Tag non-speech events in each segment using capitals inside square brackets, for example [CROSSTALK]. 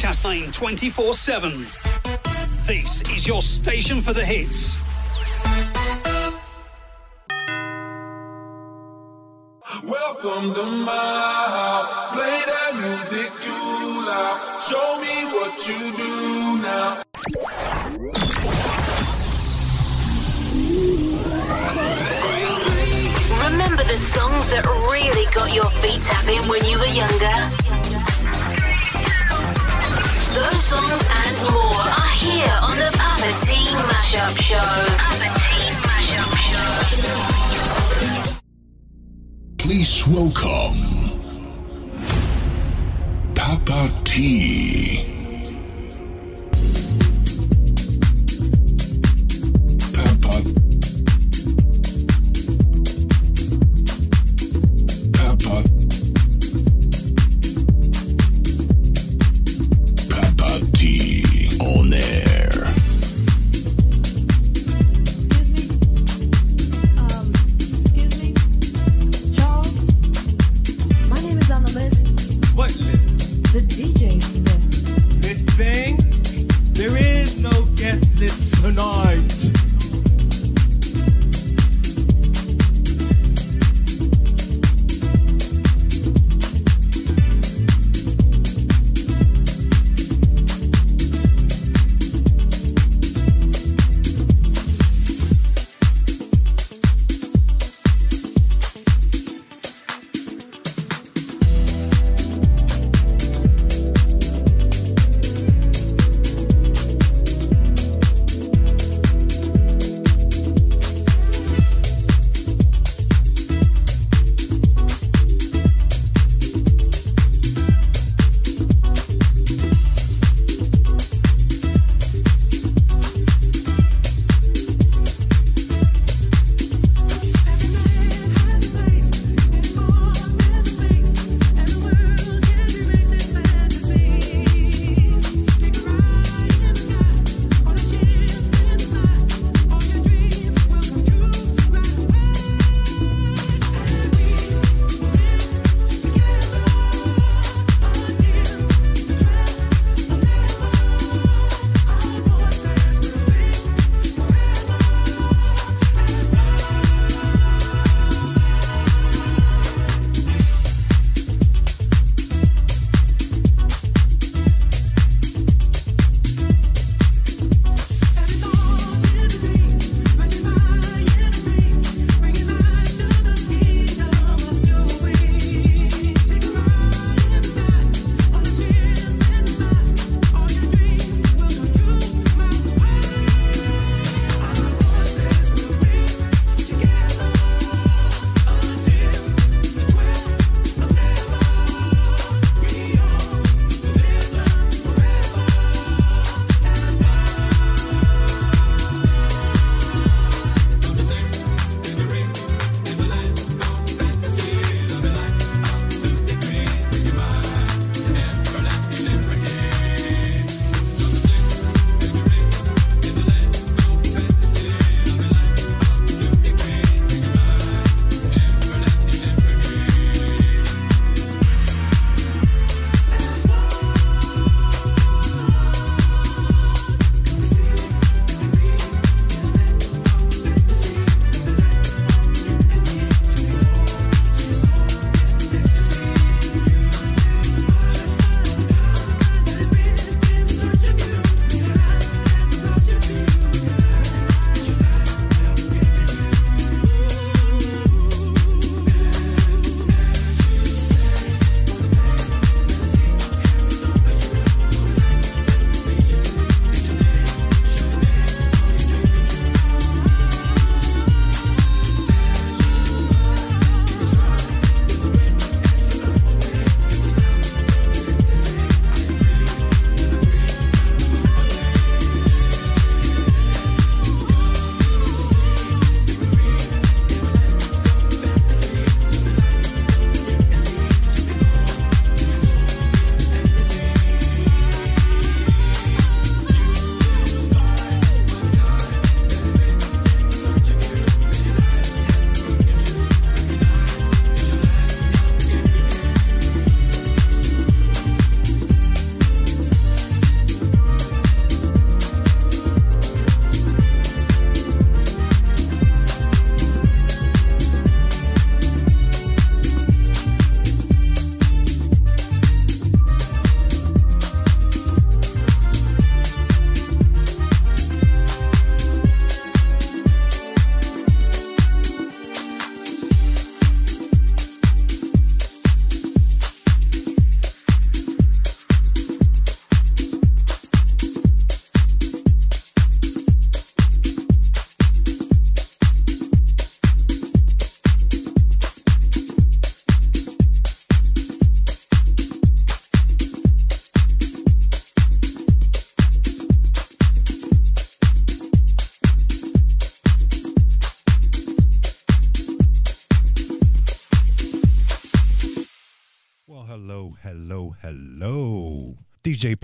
Castaigne 24 7. This is your station for the hits. Welcome to my house. Play that music too loud. Show me what you do now. Mashup Show. Please welcome Papa T.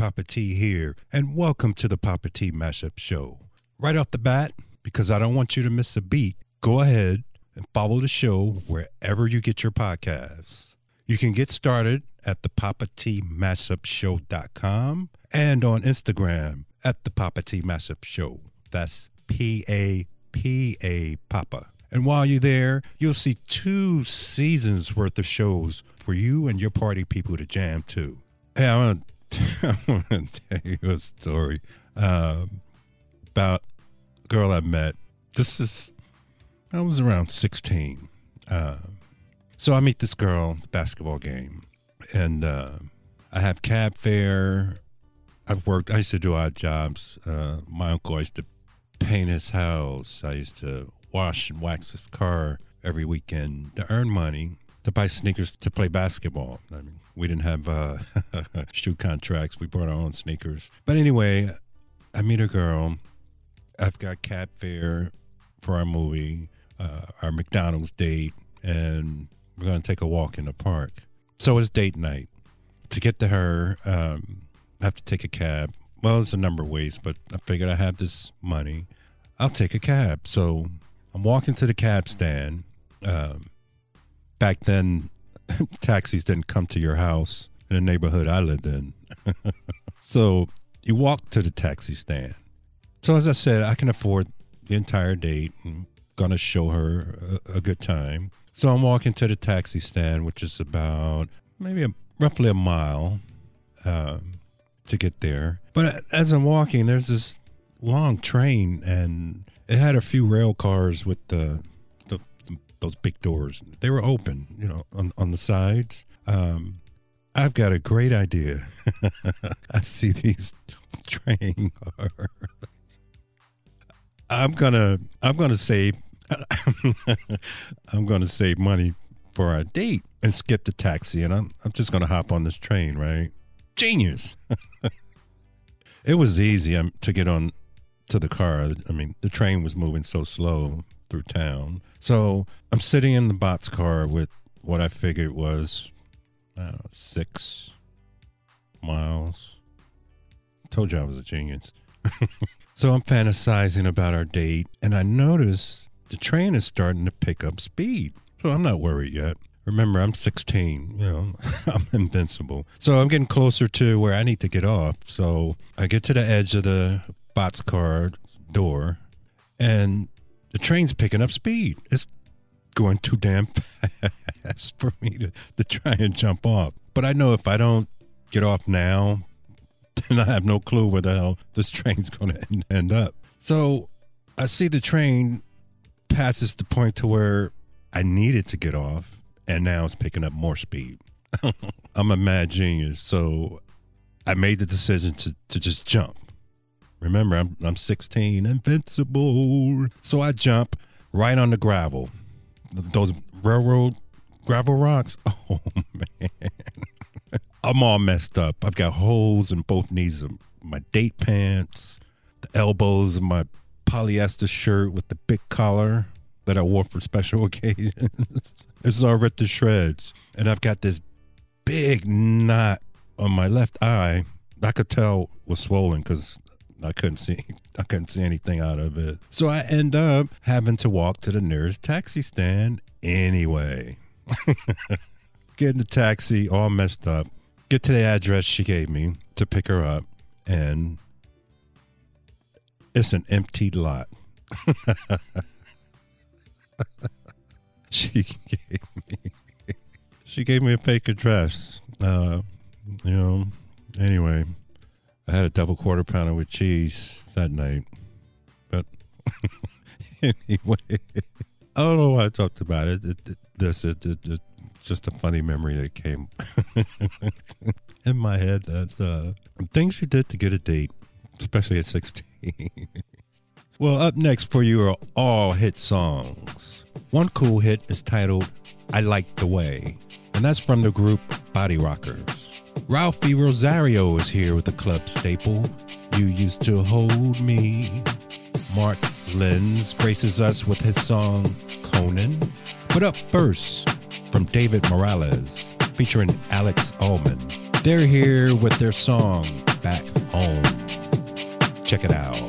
Papa T here, and welcome to the Papa T Mashup Show. Right off the bat, because I don't want you to miss a beat, go ahead and follow the show wherever you get your podcasts. You can get started at the Papa T Mashup Show.com and on Instagram at the Papa T Mashup Show. That's P A P A Papa. And while you're there, you'll see two seasons worth of shows for you and your party people to jam to. Hey, I want to, I want to tell you a story um, about a girl I met. This is, I was around 16. Um, so I meet this girl basketball game, and uh, I have cab fare. I've worked, I used to do odd jobs. Uh, my uncle used to paint his house. I used to wash and wax his car every weekend to earn money to buy sneakers to play basketball. I mean, we didn't have uh, [LAUGHS] shoe contracts. We brought our own sneakers. But anyway, I meet a girl. I've got cab fare for our movie, uh, our McDonald's date, and we're going to take a walk in the park. So it's date night. To get to her, um, I have to take a cab. Well, there's a number of ways, but I figured I have this money. I'll take a cab. So I'm walking to the cab stand. Um, back then, [LAUGHS] taxis didn't come to your house in the neighborhood I lived in. [LAUGHS] so you walk to the taxi stand. So as I said, I can afford the entire date. I'm gonna show her a, a good time. So I'm walking to the taxi stand, which is about maybe a, roughly a mile um, to get there. But as I'm walking, there's this long train, and it had a few rail cars with the, those big doors. They were open, you know, on on the sides. Um, I've got a great idea. [LAUGHS] I see these [LAUGHS] train cars. I'm gonna I'm gonna save [LAUGHS] I'm gonna save money for our date and skip the taxi and I'm I'm just gonna hop on this train, right? Genius. it was easy um, to get on to the car. I mean, the train was moving so slow through town. So I'm sitting in the boxcar with what I figured was six miles. Told you I was a genius. [LAUGHS] so I'm fantasizing about our date, and I notice the train is starting to pick up speed. So I'm not worried yet. Remember, I'm 16. You know, [LAUGHS] I'm invincible. So I'm getting closer to where I need to get off. So I get to the edge of the boxcar door, and the train's picking up speed. It's going too damn [LAUGHS] fast for me to, to try and jump off. But I know if I don't get off now, [LAUGHS] then I have no clue where the hell this train's going [LAUGHS] to end up. So I see the train passes the point to where I needed to get off, and now it's picking up more speed. I'm a mad genius, so I made the decision to, to just jump. Remember, I'm I'm 16, invincible. So I jump right on the gravel. Those railroad gravel rocks. [LAUGHS] Oh man. I'm all messed up. I've got holes in both knees of my date pants, the elbows of my polyester shirt with the big collar that I wore for special [LAUGHS] occasions. it's all ripped to shreds. And I've got this big knot on my left eye. I could tell was swollen because I couldn't see [LAUGHS] I couldn't see anything out of it. So I end up having to walk to the nearest taxi stand anyway. [LAUGHS] Get in the taxi, all messed up. Get to the address she gave me to pick her up, and it's an empty lot. [LAUGHS] she gave me she gave me a fake address. Uh, you know. Anyway, I had a double quarter pounder with cheese that night. But [LAUGHS] anyway, I don't know why I talked about it. it, it this it, it, it's just a funny memory that came [LAUGHS] in my head. That's uh, things you did to get a date, especially at sixteen. [LAUGHS] well, up next for you are all hit songs. One cool hit is titled "I Like the Way," and that's from the group Bodyrockers. Ralphi Rosario is here with the club staple. You used to hold me. Marc Lenz graces us with his song Koniin. But up first, from David Morales, featuring Alex Uhlmann. They're here with their song Back Home. Check it out.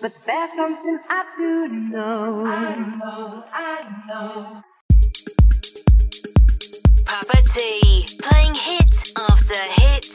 But there's something I do know. I know, I know. Papa T, playing hit after hit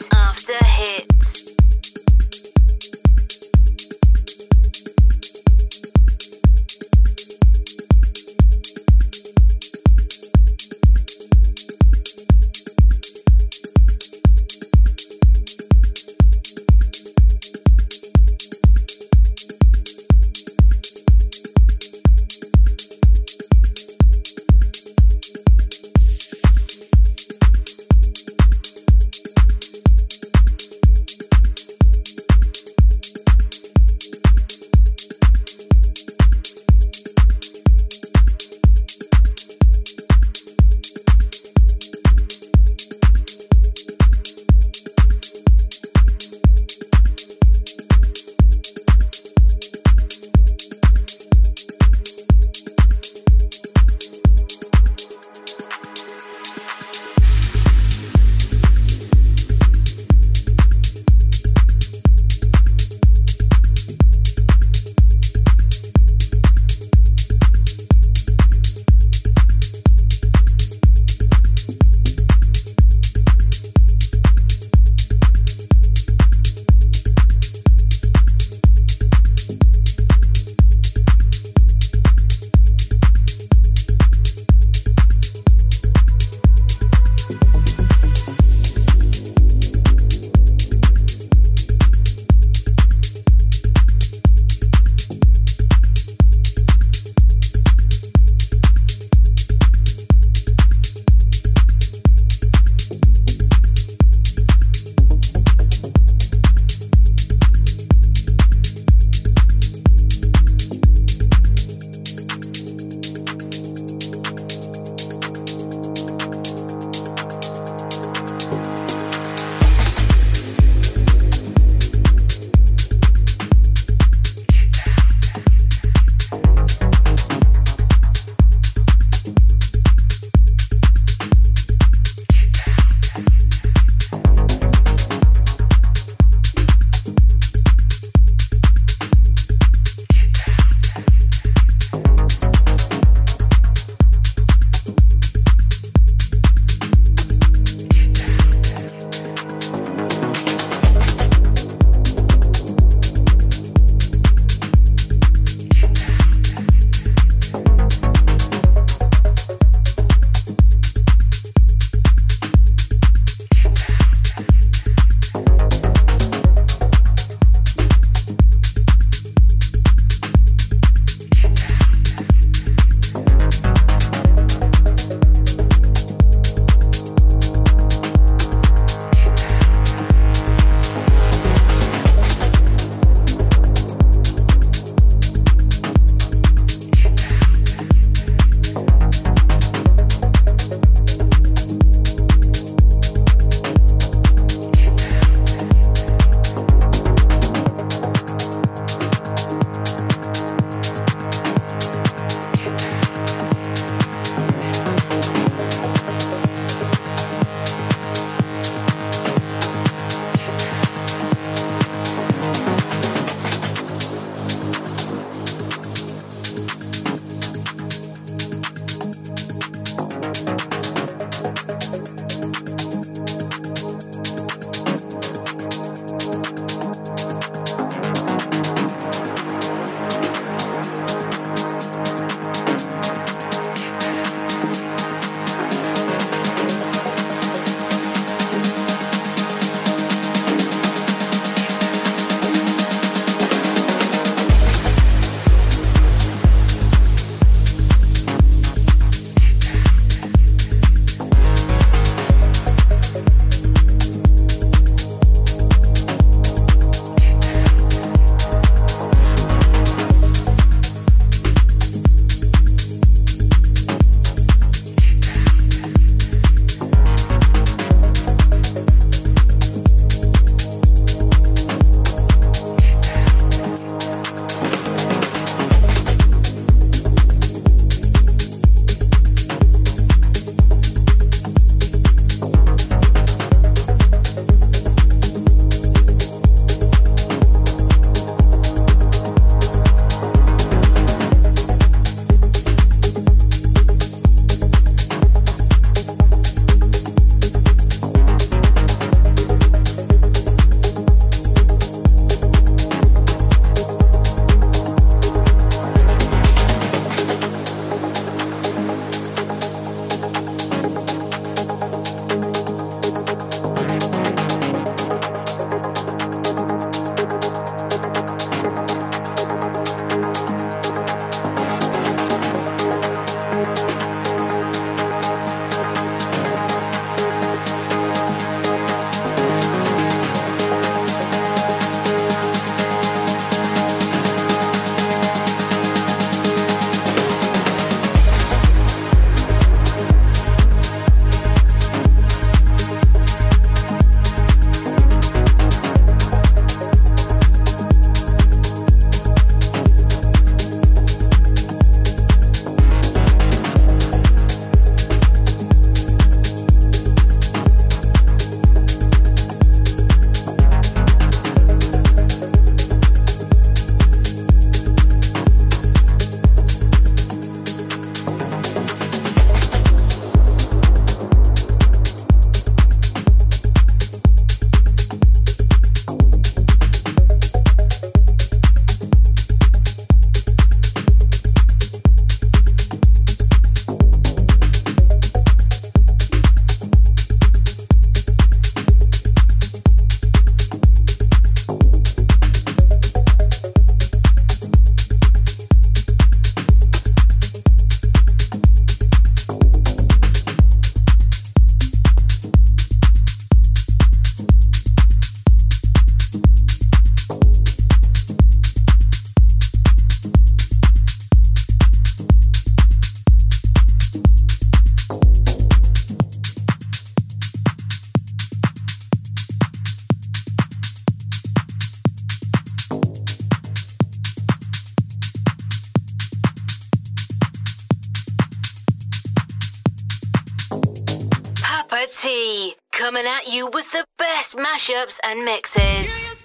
and mixes.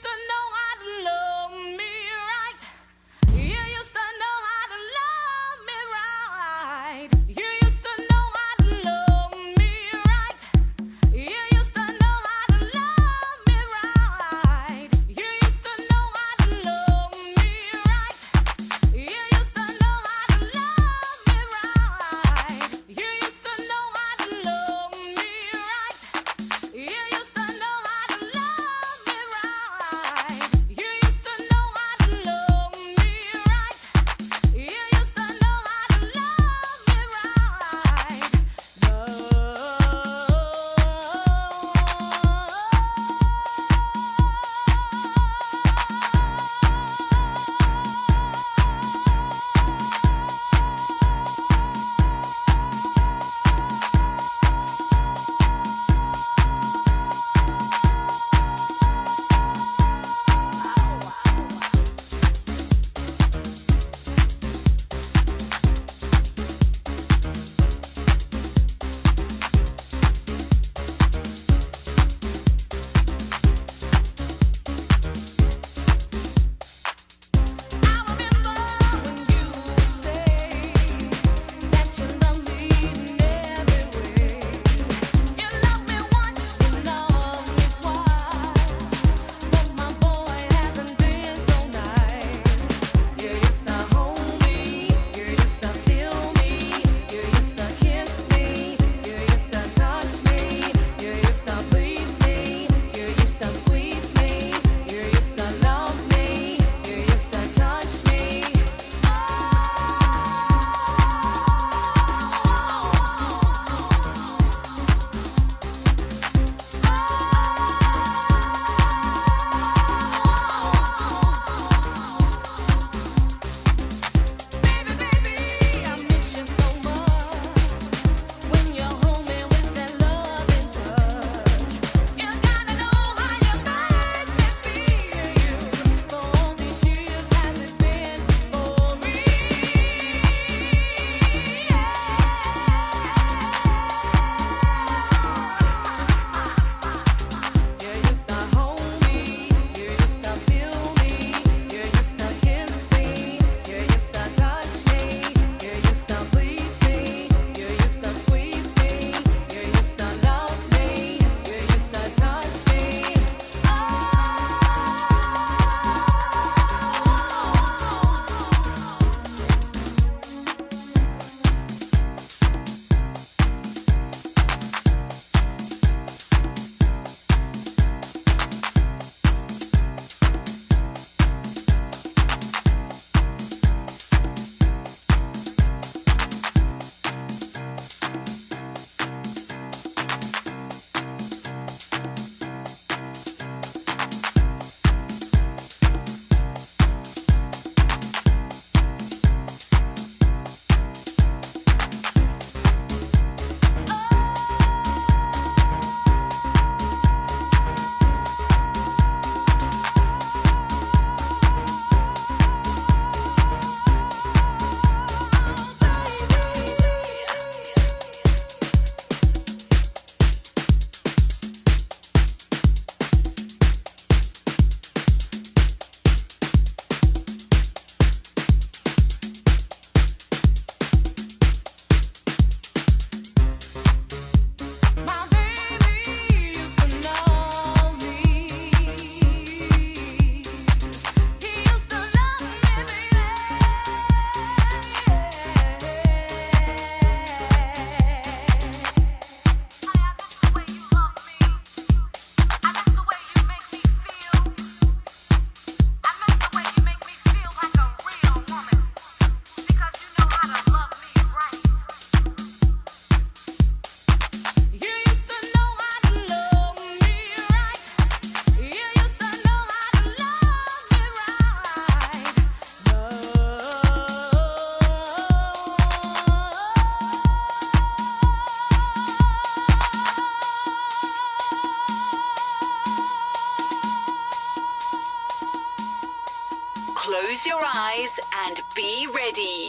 Ready.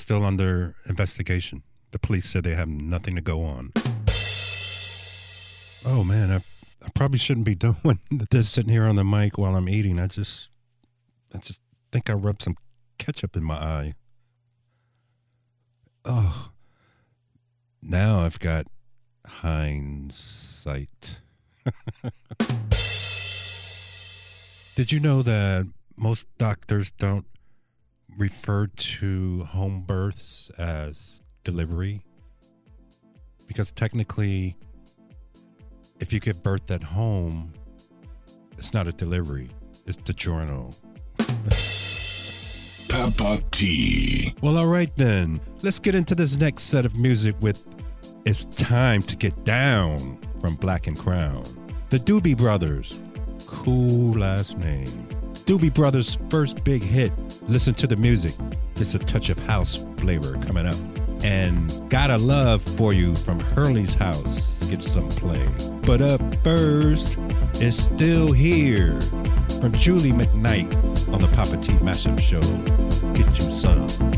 Still under investigation. The police said they have nothing to go on. Oh man, I, I probably shouldn't be [LAUGHS] doing this sitting here on the mic while I'm eating. I just, I just think I rubbed some ketchup in my eye. Oh, now I've got hindsight. [LAUGHS] Did you know that most doctors don't refer to home births as delivery? Because technically, if you give birth at home, it's not a delivery, it's DiGiorno. Papa T. Well, all right then. Let's get into this next set of music with It's Time to Get Down from Block and Crown. The Doobie Brothers. Cool last name. Doobie Brothers' first big hit. Listen to the music. It's a touch of house flavor coming up. And Got a Love for You from Hurley's House. Get some play. But up first, it's still here from Julie McKnight on the Papa T Mashup Show. Get you some.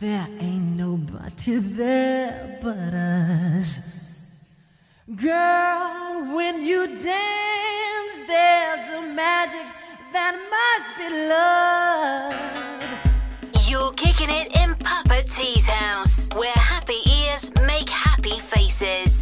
there ain't nobody there but us. Girl, when you dance, there's a magic that must be love. You're kicking it in Papa T's house, where happy ears make happy faces.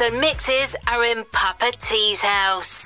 And mixes are in Papa T's house.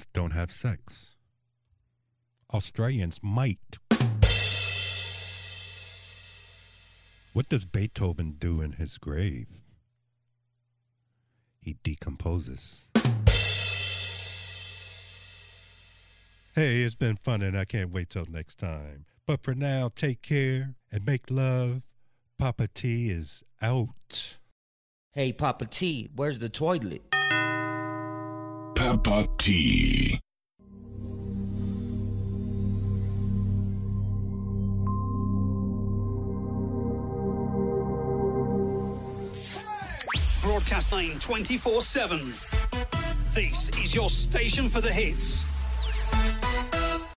Australians don't have sex. Australians might. What does Beethoven do in his grave? He decomposes. Hey, it's been fun and I can't wait till next time. But for now, take care and make love. Papa T is out. Hey, Papa T, where's the toilet? Papa T. Broadcasting 24 7. This is your station for the hits.